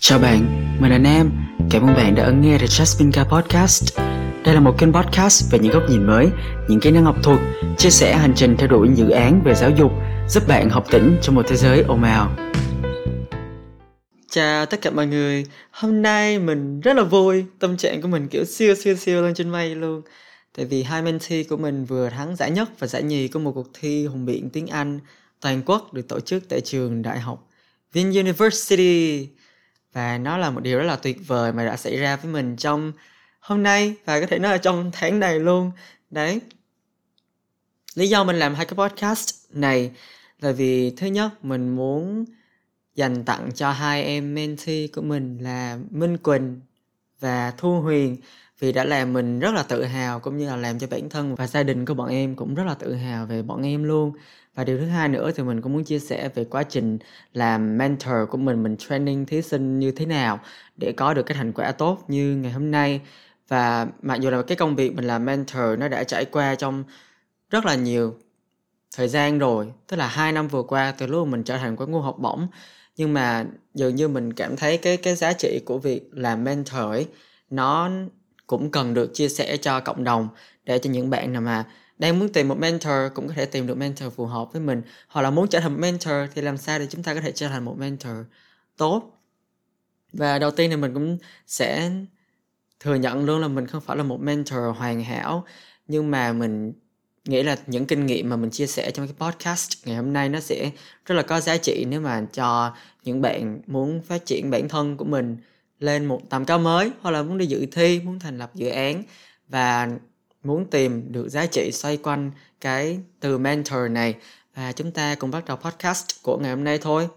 Chào bạn, mình là Nam. Cảm ơn bạn đã ấn nghe The Jasminka Podcast. Đây là một kênh podcast về những góc nhìn mới, những kỹ năng học thuật, chia sẻ hành trình theo đuổi dự án về giáo dục, giúp bạn học tỉnh trong một thế giới ồn ào. Chào tất cả mọi người, hôm nay mình rất là vui, tâm trạng của mình kiểu siêu siêu siêu lên trên mây luôn. Tại vì hai mentee của mình vừa thắng giải nhất và giải nhì của một cuộc thi hùng biện tiếng Anh toàn quốc được tổ chức tại trường đại học Vin University và nó là một điều rất là tuyệt vời mà đã xảy ra với mình trong hôm nay và có thể nói là trong tháng này luôn. Đấy. Lý do mình làm hai cái podcast này là vì thứ nhất, mình muốn dành tặng cho hai em mentee của mình là Minh Quỳnh và Thu Huyền vì đã làm mình rất là tự hào cũng như là làm cho bản thân và gia đình của bọn em cũng rất là tự hào về bọn em luôn và điều thứ hai nữa thì mình cũng muốn chia sẻ về quá trình làm mentor của mình mình training thí sinh như thế nào để có được cái thành quả tốt như ngày hôm nay. Và mặc dù là cái công việc mình làm mentor nó đã trải qua trong rất là nhiều thời gian rồi, tức là hai năm vừa qua từ lúc mình trở thành quán ngu học bổng, nhưng mà dường như mình cảm thấy cái cái giá trị của việc làm mentor ấy, nó cũng cần được chia sẻ cho cộng đồng để cho những bạn nào mà đang muốn tìm một mentor cũng có thể tìm được mentor phù hợp với mình. Hoặc là muốn trở thành một mentor thì làm sao để chúng ta có thể trở thành một mentor tốt? Và đầu tiên thì mình cũng sẽ thừa nhận luôn là mình không phải là một mentor hoàn hảo. Nhưng mà mình nghĩ là những kinh nghiệm mà mình chia sẻ trong cái podcast ngày hôm nay nó sẽ rất là có giá trị nếu mà cho những bạn muốn phát triển bản thân của mình lên một tầm cao mới. Hoặc là muốn đi dự thi, muốn thành lập dự án. Và muốn tìm được giá trị xoay quanh cái từ mentor này và chúng ta cùng bắt đầu podcast của ngày hôm nay thôi.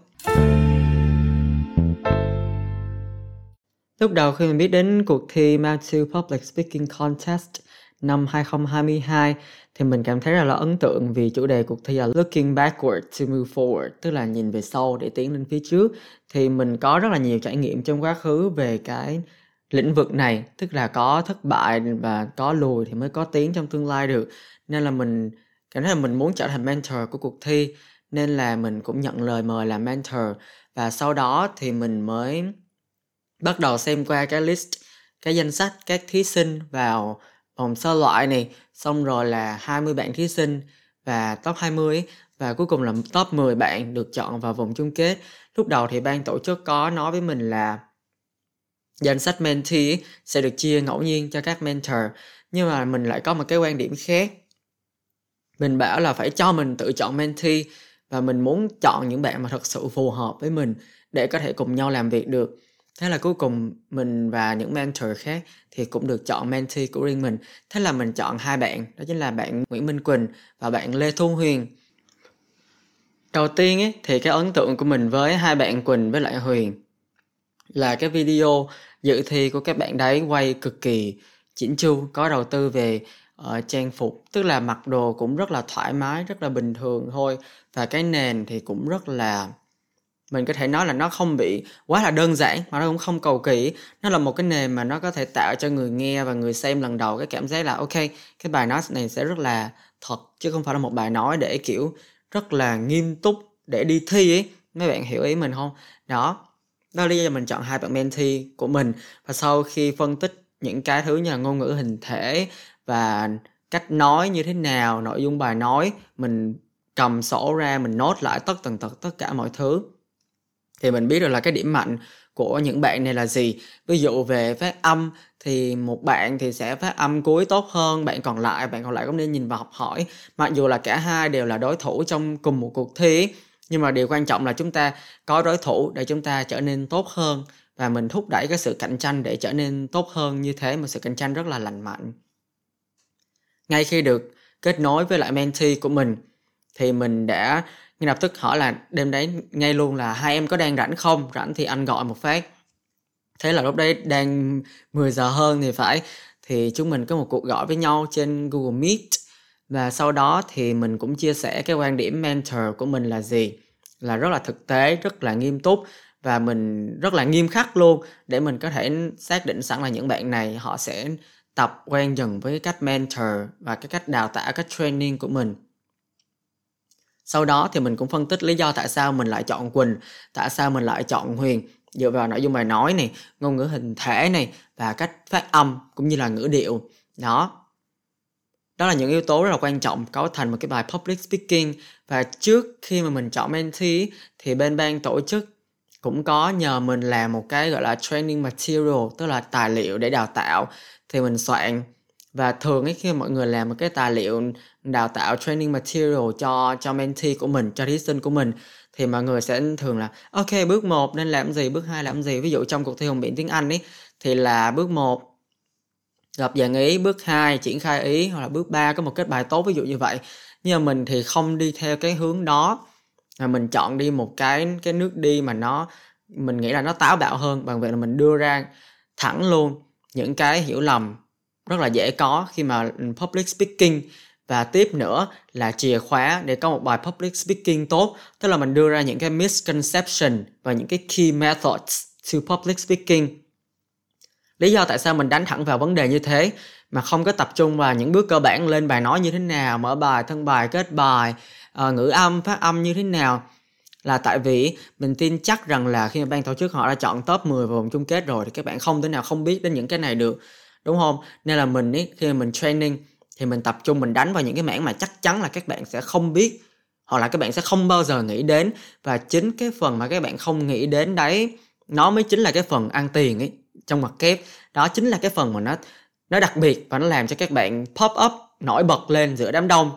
Lúc đầu khi mình biết đến cuộc thi Matthew Public Speaking Contest năm 2022 thì mình cảm thấy rất là ấn tượng vì chủ đề cuộc thi là Looking Backward to Move Forward, tức là nhìn về sau để tiến lên phía trước thì mình có rất là nhiều trải nghiệm trong quá khứ về cái lĩnh vực này, tức là có thất bại và có lùi thì mới có tiến trong tương lai được. Nên là mình cảm thấy là mình muốn trở thành mentor của cuộc thi, nên là mình cũng nhận lời mời làm mentor. Và sau đó thì mình mới bắt đầu xem qua cái list, cái danh sách các thí sinh vào vòng sơ loại này. Xong rồi là 20 bạn thí sinh và top 20 và cuối cùng là top 10 bạn được chọn vào vòng chung kết. Lúc đầu thì ban tổ chức có nói với mình là danh sách mentee sẽ được chia ngẫu nhiên cho các mentor nhưng mà mình lại có một cái quan điểm khác. Mình bảo là phải cho mình tự chọn mentee và mình muốn chọn những bạn mà thật sự phù hợp với mình để có thể cùng nhau làm việc được. Thế là cuối cùng mình và những mentor khác thì cũng được chọn mentee của riêng mình. Thế là mình chọn hai bạn đó chính là bạn Nguyễn Minh Quỳnh và bạn Lê Thu Huyền. Đầu tiên ấy, thì cái ấn tượng của mình với hai bạn Quỳnh với lại Huyền là cái video dự thi của các bạn đấy quay cực kỳ chỉnh chu có đầu tư về uh, trang phục tức là mặc đồ cũng rất là thoải mái rất là bình thường thôi. Và cái nền thì cũng rất là mình có thể nói là nó không bị quá là đơn giản mà nó cũng không cầu kỳ. Nó là một cái nền mà nó có thể tạo cho người nghe và người xem lần đầu cái cảm giác là ok cái bài nói này sẽ rất là thật chứ không phải là một bài nói để kiểu rất là nghiêm túc để đi thi ấy. Mấy bạn hiểu ý mình không? Đó đó là lý do mình chọn hai bạn mentee của mình. Và sau khi phân tích những cái thứ như là ngôn ngữ hình thể và cách nói như thế nào, nội dung bài nói, mình cầm sổ ra, mình nốt lại tất tần tật tất cả mọi thứ, thì mình biết được là cái điểm mạnh của những bạn này là gì. Ví dụ về phát âm, thì một bạn thì sẽ phát âm cuối tốt hơn, bạn còn lại, bạn còn lại cũng nên nhìn vào học hỏi. Mặc dù là cả hai đều là đối thủ trong cùng một cuộc thi nhưng mà điều quan trọng là chúng ta có đối thủ để chúng ta trở nên tốt hơn và mình thúc đẩy cái sự cạnh tranh để trở nên tốt hơn như thế. Một sự cạnh tranh rất là lành mạnh. Ngay khi được kết nối với lại mentee của mình, thì mình đã, ngay lập tức hỏi là đêm đấy ngay luôn là hai em có đang rảnh không? Rảnh thì anh gọi một phát. Thế là lúc đấy đang 10 giờ hơn thì phải, thì chúng mình có một cuộc gọi với nhau trên Google Meet. Và sau đó thì mình cũng chia sẻ cái quan điểm mentor của mình là gì là rất là thực tế, rất là nghiêm túc và mình rất là nghiêm khắc luôn để mình có thể xác định sẵn là những bạn này họ sẽ tập quen dần với cách mentor và cái cách đào tạo, cách training của mình. Sau đó thì mình cũng phân tích lý do tại sao mình lại chọn quỳnh, tại sao mình lại chọn huyền. Dựa vào nội dung bài nói này, ngôn ngữ hình thể này và cách phát âm cũng như là ngữ điệu. Đó đó là những yếu tố rất là quan trọng cấu thành một cái bài public speaking. Và trước khi mà mình chọn mentee thì bên ban tổ chức cũng có nhờ mình làm một cái gọi là training material, tức là tài liệu để đào tạo. Thì mình soạn. Và thường ấy, khi mọi người làm một cái tài liệu đào tạo training material cho cho mentee của mình, cho thí sinh của mình, thì mọi người sẽ thường là, ok, bước 1 nên làm gì, bước 2 làm gì? Ví dụ trong cuộc thi hùng biện tiếng Anh ấy, thì là bước 1 gặp dạng ý, bước 2 triển khai ý hoặc là bước 3 có một kết bài tốt, ví dụ như vậy. Nhưng mà mình thì không đi theo cái hướng đó. Mà mình chọn đi một cái cái nước đi mà nó, mình nghĩ là nó táo bạo hơn, bằng việc là mình đưa ra thẳng luôn những cái hiểu lầm rất là dễ có khi mà public speaking. Và tiếp nữa là chìa khóa để có một bài public speaking tốt, tức là mình đưa ra những cái misconception và những cái key methods to public speaking lý do tại sao mình đánh thẳng vào vấn đề như thế mà không có tập trung vào những bước cơ bản lên bài nói như thế nào mở bài thân bài kết bài uh, ngữ âm phát âm như thế nào là tại vì mình tin chắc rằng là khi mà ban tổ chức họ đã chọn top 10 vào vòng chung kết rồi thì các bạn không thể nào không biết đến những cái này được đúng không? Nên là mình ý, khi mà mình training thì mình tập trung mình đánh vào những cái mảng mà chắc chắn là các bạn sẽ không biết hoặc là các bạn sẽ không bao giờ nghĩ đến và chính cái phần mà các bạn không nghĩ đến đấy nó mới chính là cái phần ăn tiền ấy trong mặt kép. Đó chính là cái phần mà nó nó đặc biệt và nó làm cho các bạn pop up, nổi bật lên giữa đám đông.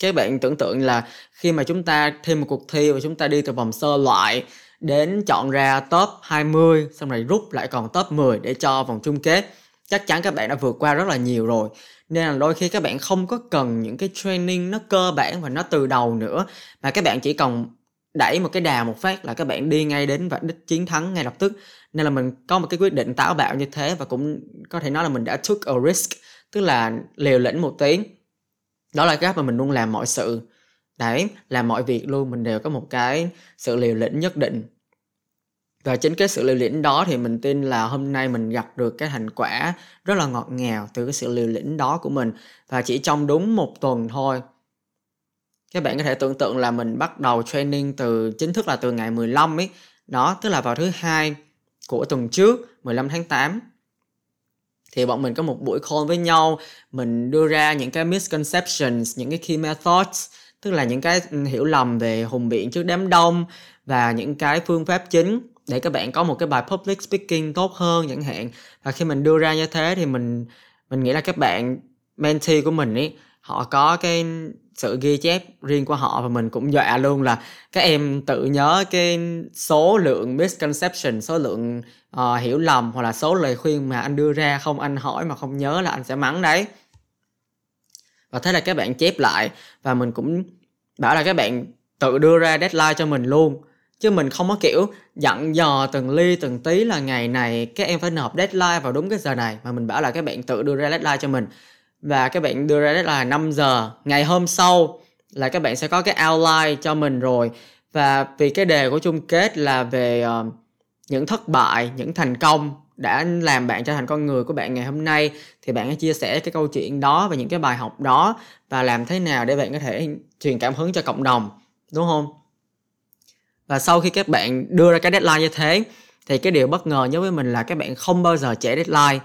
Các bạn tưởng tượng là khi mà chúng ta thêm một cuộc thi và chúng ta đi từ vòng sơ loại đến chọn ra top 20 xong rồi rút lại còn top 10 để cho vòng chung kết, chắc chắn các bạn đã vượt qua rất là nhiều rồi. Nên là đôi khi các bạn không có cần những cái training nó cơ bản và nó từ đầu nữa, mà các bạn chỉ cần đẩy một cái đà một phát là các bạn đi ngay đến và đích chiến thắng ngay lập tức nên là mình có một cái quyết định táo bạo như thế và cũng có thể nói là mình đã took a risk, tức là liều lĩnh một tiếng. Đó là cách mà mình luôn làm mọi sự. Đấy, làm mọi việc luôn, mình đều có một cái sự liều lĩnh nhất định. Và chính cái sự liều lĩnh đó thì mình tin là hôm nay mình gặp được cái thành quả rất là ngọt ngào từ cái sự liều lĩnh đó của mình. Và chỉ trong đúng một tuần thôi, các bạn có thể tưởng tượng là mình bắt đầu training từ, chính thức là từ ngày 15 ấy. Đó, tức là vào thứ hai của tuần trước 15 tháng 8 thì bọn mình có một buổi call với nhau, mình đưa ra những cái misconceptions, những cái key methods, tức là những cái ừ, hiểu lầm về hùng biện trước đám đông và những cái phương pháp chính để các bạn có một cái bài public speaking tốt hơn chẳng hạn. Và khi mình đưa ra như thế thì mình mình nghĩ là các bạn mentee của mình ấy họ có cái sự ghi chép riêng của họ và mình cũng dọa luôn là các em tự nhớ cái số lượng misconception số lượng uh, hiểu lầm hoặc là số lời khuyên mà anh đưa ra không anh hỏi mà không nhớ là anh sẽ mắng đấy. Và thế là các bạn chép lại và mình cũng bảo là các bạn tự đưa ra deadline cho mình luôn. Chứ mình không có kiểu dặn dò từng ly từng tí là ngày này các em phải nộp deadline vào đúng cái giờ này mà mình bảo là các bạn tự đưa ra deadline cho mình và các bạn đưa ra deadline 5 giờ. Ngày hôm sau là các bạn sẽ có cái outline cho mình rồi. Và vì cái đề của chung kết là về uh, những thất bại những thành công đã làm bạn trở thành con người của bạn ngày hôm nay thì bạn hãy chia sẻ cái câu chuyện đó và những cái bài học đó và làm thế nào để bạn có thể truyền cảm hứng cho cộng đồng đúng không? Và sau khi các bạn đưa ra cái deadline như thế thì cái điều bất ngờ nhớ với mình là các bạn không bao giờ trễ deadline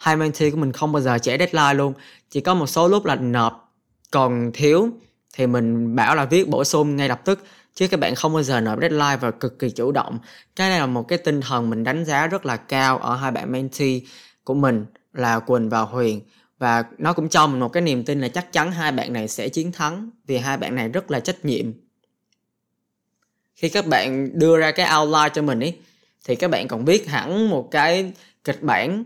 hai mentee của mình không bao giờ trễ deadline luôn. Chỉ có một số lúc là nộp. Còn thiếu thì mình bảo là viết bổ sung ngay lập tức, chứ các bạn không bao giờ nộp deadline và cực kỳ chủ động. Cái này là một cái tinh thần mình đánh giá rất là cao ở hai bạn mentee của mình là Quỳnh và Huyền. Và nó cũng cho mình một cái niềm tin là chắc chắn hai bạn này sẽ chiến thắng, vì hai bạn này rất là trách nhiệm. Khi các bạn đưa ra cái outline cho mình ấy thì các bạn còn viết hẳn một cái kịch bản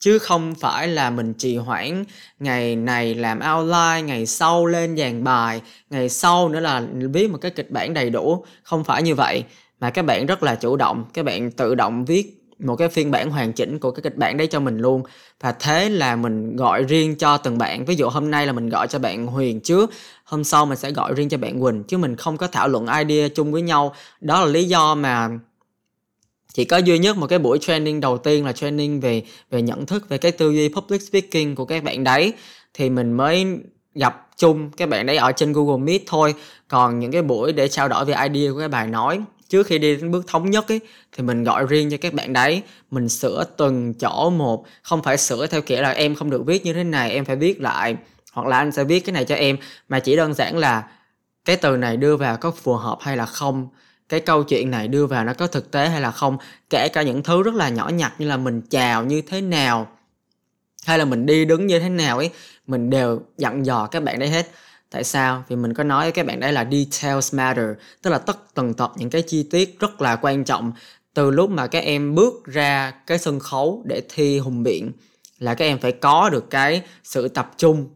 chứ không phải là mình trì hoãn ngày này làm outline, ngày sau lên dàn bài, ngày sau nữa là viết một cái kịch bản đầy đủ. Không phải như vậy, mà các bạn rất là chủ động. Các bạn tự động viết một cái phiên bản hoàn chỉnh của cái kịch bản đấy cho mình luôn. Và thế là mình gọi riêng cho từng bạn. Ví dụ hôm nay là mình gọi cho bạn Huyền trước, hôm sau mình sẽ gọi riêng cho bạn Quỳnh, chứ mình không có thảo luận idea chung với nhau. Đó là lý do mà chỉ có duy nhất một cái buổi training đầu tiên là training về về nhận thức về cái tư duy public speaking của các bạn đấy. Thì mình mới gặp chung các bạn đấy ở trên Google Meet thôi. Còn những cái buổi để trao đổi về idea của cái bài nói, trước khi đi đến bước thống nhất ấy, thì mình gọi riêng cho các bạn đấy. Mình sửa từng chỗ một, không phải sửa theo kiểu là em không được viết như thế này, em phải viết lại, hoặc là anh sẽ viết cái này cho em. Mà chỉ đơn giản là cái từ này đưa vào có phù hợp hay là không cái câu chuyện này đưa vào nó có thực tế hay là không? Kể cả những thứ rất là nhỏ nhặt như là mình chào như thế nào, hay là mình đi đứng như thế nào ấy, mình đều dặn dò các bạn đấy hết. Tại sao? Vì mình có nói với các bạn đấy là details matter, tức là tất tần tật những cái chi tiết rất là quan trọng. Từ lúc mà các em bước ra cái sân khấu để thi hùng biện là các em phải có được cái sự tập trung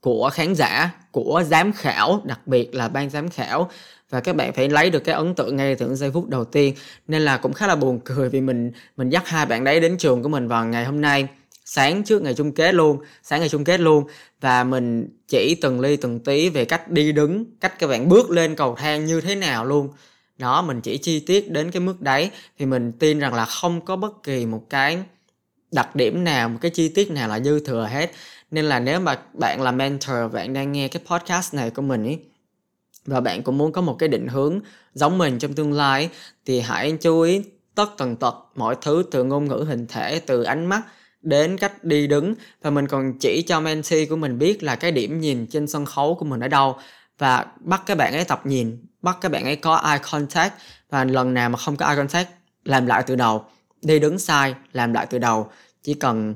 của khán giả, của giám khảo, đặc biệt là ban giám khảo và các bạn phải lấy được cái ấn tượng ngay từ giây phút đầu tiên. Nên là cũng khá là buồn cười vì mình mình dắt hai bạn đấy đến trường của mình vào ngày hôm nay. Sáng trước ngày chung kết luôn, sáng ngày chung kết luôn. Và mình chỉ từng ly từng tí về cách đi đứng, cách các bạn bước lên cầu thang như thế nào luôn. Đó, mình chỉ chi tiết đến cái mức đấy thì mình tin rằng là không có bất kỳ một cái đặc điểm nào, một cái chi tiết nào là dư thừa hết. Nên là nếu mà bạn là mentor, bạn đang nghe cái podcast này của mình ý và bạn cũng muốn có một cái định hướng giống mình trong tương lai thì hãy chú ý tất tần tật mọi thứ từ ngôn ngữ hình thể, từ ánh mắt đến cách đi đứng. Và mình còn chỉ cho mentee của mình biết là cái điểm nhìn trên sân khấu của mình ở đâu. Và bắt các bạn ấy tập nhìn, bắt các bạn ấy có eye contact. Và lần nào mà không có eye contact, làm lại từ đầu. Đi đứng sai, làm lại từ đầu. Chỉ cần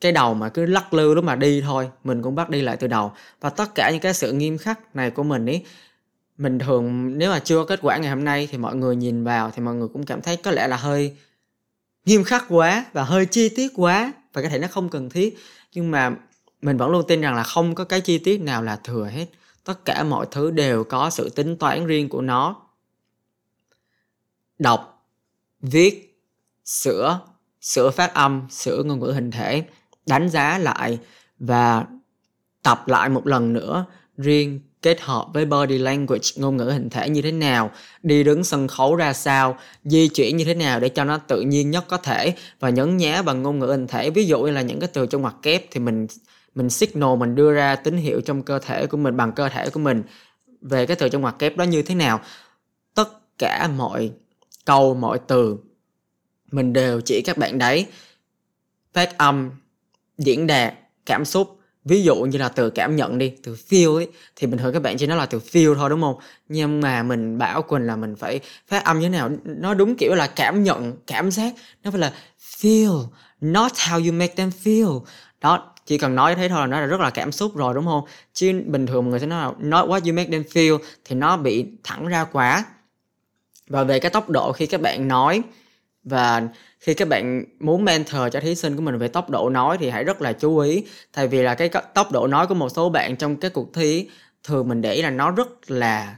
cái đầu mà cứ lắc lư lúc mà đi thôi, mình cũng bắt đi lại từ đầu. Và tất cả những cái sự nghiêm khắc này của mình ấy mình thường, nếu mà chưa có kết quả ngày hôm nay thì mọi người nhìn vào thì mọi người cũng cảm thấy có lẽ là hơi nghiêm khắc quá và hơi chi tiết quá và có thể nó không cần thiết. Nhưng mà mình vẫn luôn tin rằng là không có cái chi tiết nào là thừa hết. Tất cả mọi thứ đều có sự tính toán riêng của nó. Đọc, viết, sửa sửa phát âm, sửa ngôn ngữ hình thể, đánh giá lại và tập lại một lần nữa riêng kết hợp với body language, ngôn ngữ hình thể như thế nào, đi đứng sân khấu ra sao, di chuyển như thế nào để cho nó tự nhiên nhất có thể. Và nhấn nhá bằng ngôn ngữ hình thể, ví dụ như là những cái từ trong ngoặc kép thì mình mình signal, mình đưa ra tín hiệu trong cơ thể của mình, bằng cơ thể của mình về cái từ trong ngoặc kép đó như thế nào. Tất cả mọi câu, mọi từ, mình đều chỉ các bạn đấy. Phát âm, diễn đạt, cảm xúc ví dụ như là từ cảm nhận đi, từ feel ấy, thì bình thường các bạn chỉ nói là từ feel thôi, đúng không? Nhưng mà mình bảo quỳnh là mình phải phát âm như thế nào, nó đúng kiểu là cảm nhận, cảm giác, nó phải là feel, not how you make them feel. Đó, chỉ cần nói thế thôi là nó là rất là cảm xúc rồi, đúng không? Chứ bình thường người sẽ nói là not what you make them feel thì nó bị thẳng ra quá. Và về cái tốc độ khi các bạn nói và khi các bạn muốn mentor cho thí sinh của mình về tốc độ nói thì hãy rất là chú ý. Tại vì là cái tốc độ nói của một số bạn trong cái cuộc thi thường mình để ý là nó rất là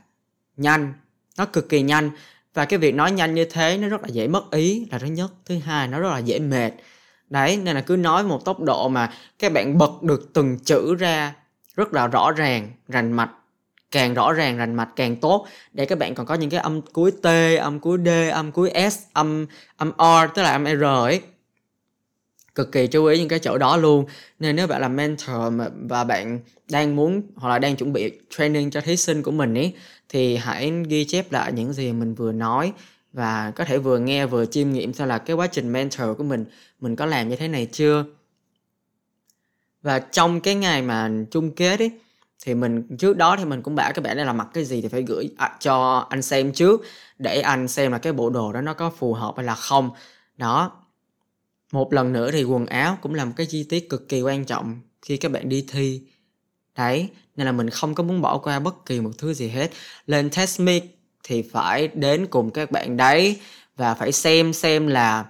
nhanh, nó cực kỳ nhanh. Và cái việc nói nhanh như thế nó rất là dễ mất ý là thứ nhất. Thứ hai, nó rất là dễ mệt. Đấy, nên là cứ nói một tốc độ mà các bạn bật được từng chữ ra rất là rõ ràng, rành mạch càng rõ ràng, rành mạch càng tốt. Để các bạn còn có những cái âm cuối t, âm cuối d, âm cuối s, âm âm r, tức là âm r ấy. Cực kỳ chú ý những cái chỗ đó luôn. Nên nếu bạn là mentor mà, và bạn đang muốn hoặc là đang chuẩn bị training cho thí sinh của mình ấy thì hãy ghi chép lại những gì mình vừa nói và có thể vừa nghe vừa chiêm nghiệm xem là cái quá trình mentor của mình mình có làm như thế này chưa. Và trong cái ngày mà chung kết ấy thì mình trước đó thì mình cũng bảo các bạn đây là mặc cái gì thì phải gửi à, cho anh xem trước để anh xem là cái bộ đồ đó nó có phù hợp hay là không. Đó. Một lần nữa thì quần áo cũng là một cái chi tiết cực kỳ quan trọng khi các bạn đi thi. Đấy nên là mình không có muốn bỏ qua bất kỳ một thứ gì hết. Lên test mic thì phải đến cùng các bạn đấy và phải xem xem là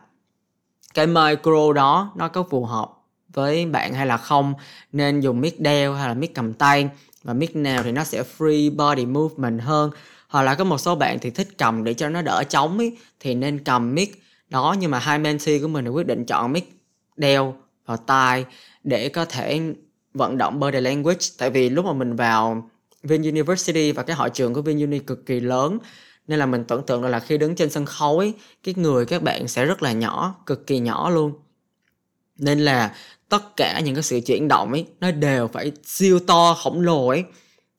cái micro đó nó có phù hợp với bạn hay là không, nên dùng mic đeo hay là mic cầm tay. Và mic nào thì nó sẽ free body movement hơn. Hoặc là có một số bạn thì thích cầm để cho nó đỡ trống ấy thì nên cầm mic đó. Nhưng mà hai mentee của mình quyết định chọn mic đeo vào tai để có thể vận động body language. Tại vì lúc mà mình vào Vin University và cái hội trường của Vin Uni cực kỳ lớn, nên là mình tưởng tượng là khi đứng trên sân khấu ấy cái người, các bạn sẽ rất là nhỏ, cực kỳ nhỏ luôn nên là tất cả những cái sự chuyển động ấy, nó đều phải siêu to khổng lồ ấy.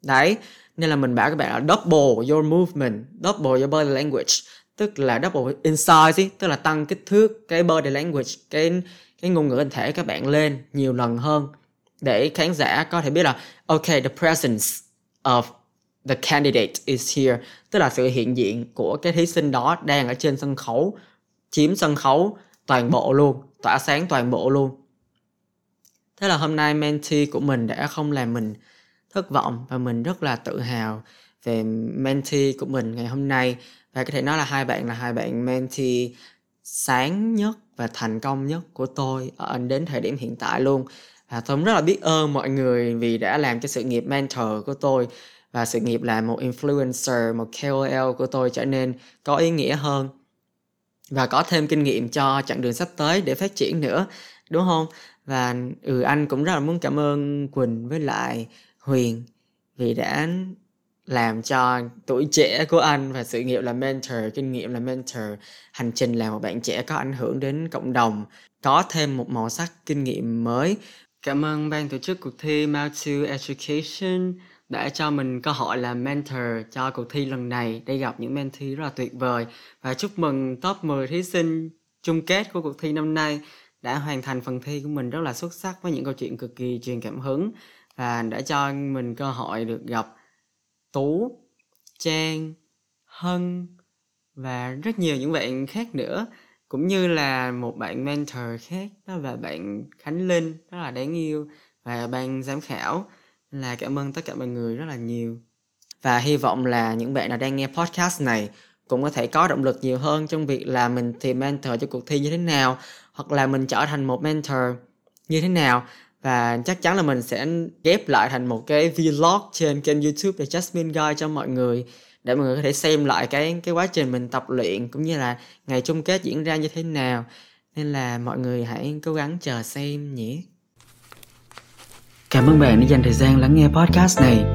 Đấy, nên là mình bảo các bạn là double your movement, double your body language. Tức là double in size tức là tăng kích thước cái body language, cái cái ngôn ngữ hình thể các bạn lên nhiều lần hơn. Để khán giả có thể biết là, ok, the presence of the candidate is here. Tức là sự hiện diện của cái thí sinh đó đang ở trên sân khấu, chiếm sân khấu toàn bộ luôn tỏa sáng toàn bộ luôn. Thế là hôm nay mentee của mình đã không làm mình thất vọng và mình rất là tự hào về mentee của mình ngày hôm nay. Và có thể nói là hai bạn là hai bạn mentee sáng nhất và thành công nhất của tôi ở đến thời điểm hiện tại luôn. Và tôi rất là biết ơn mọi người vì đã làm cho sự nghiệp mentor của tôi và sự nghiệp là một influencer, một KOL của tôi trở nên có ý nghĩa hơn và có thêm kinh nghiệm cho chặng đường sắp tới để phát triển nữa, đúng không? Và ừ anh cũng rất là muốn cảm ơn quỳnh với lại huyền vì đã làm cho tuổi trẻ của anh và sự nghiệp là mentor, kinh nghiệm là mentor, hành trình là một bạn trẻ có ảnh hưởng đến cộng đồng, có thêm một màu sắc kinh nghiệm mới. Cảm ơn ban tổ chức cuộc thi Mount to Education đã cho mình cơ hội làm mentor cho cuộc thi lần này để gặp những mentee rất là tuyệt vời. Và chúc mừng top 10 thí sinh chung kết của cuộc thi năm nay đã hoàn thành phần thi của mình rất là xuất sắc với những câu chuyện cực kỳ truyền cảm hứng. Và đã cho mình cơ hội được gặp Tú, Trang, Hân và rất nhiều những bạn khác nữa cũng như là một bạn mentor khác đó là bạn Khánh Linh rất là đáng yêu và ban giám khảo là cảm ơn tất cả mọi người rất là nhiều. Và hy vọng là những bạn nào đang nghe podcast này cũng có thể có động lực nhiều hơn trong việc là mình tìm mentor cho cuộc thi như thế nào, hoặc là mình trở thành một mentor như thế nào. Và chắc chắn là mình sẽ ghép lại thành một cái vlog trên kênh youtube để Jasmine Guy cho mọi người, để mọi người có thể xem lại cái cái quá trình mình tập luyện cũng như là ngày chung kết diễn ra như thế nào. Nên là mọi người hãy cố gắng chờ xem nhé. Cảm ơn bạn đã dành thời gian lắng nghe podcast này.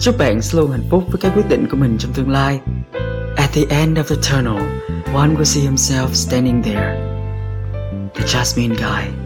Chúc bạn luôn hạnh phúc với các quyết định của mình trong tương lai. At the end of the tunnel, one will see himself standing there. The Jasmine Guy.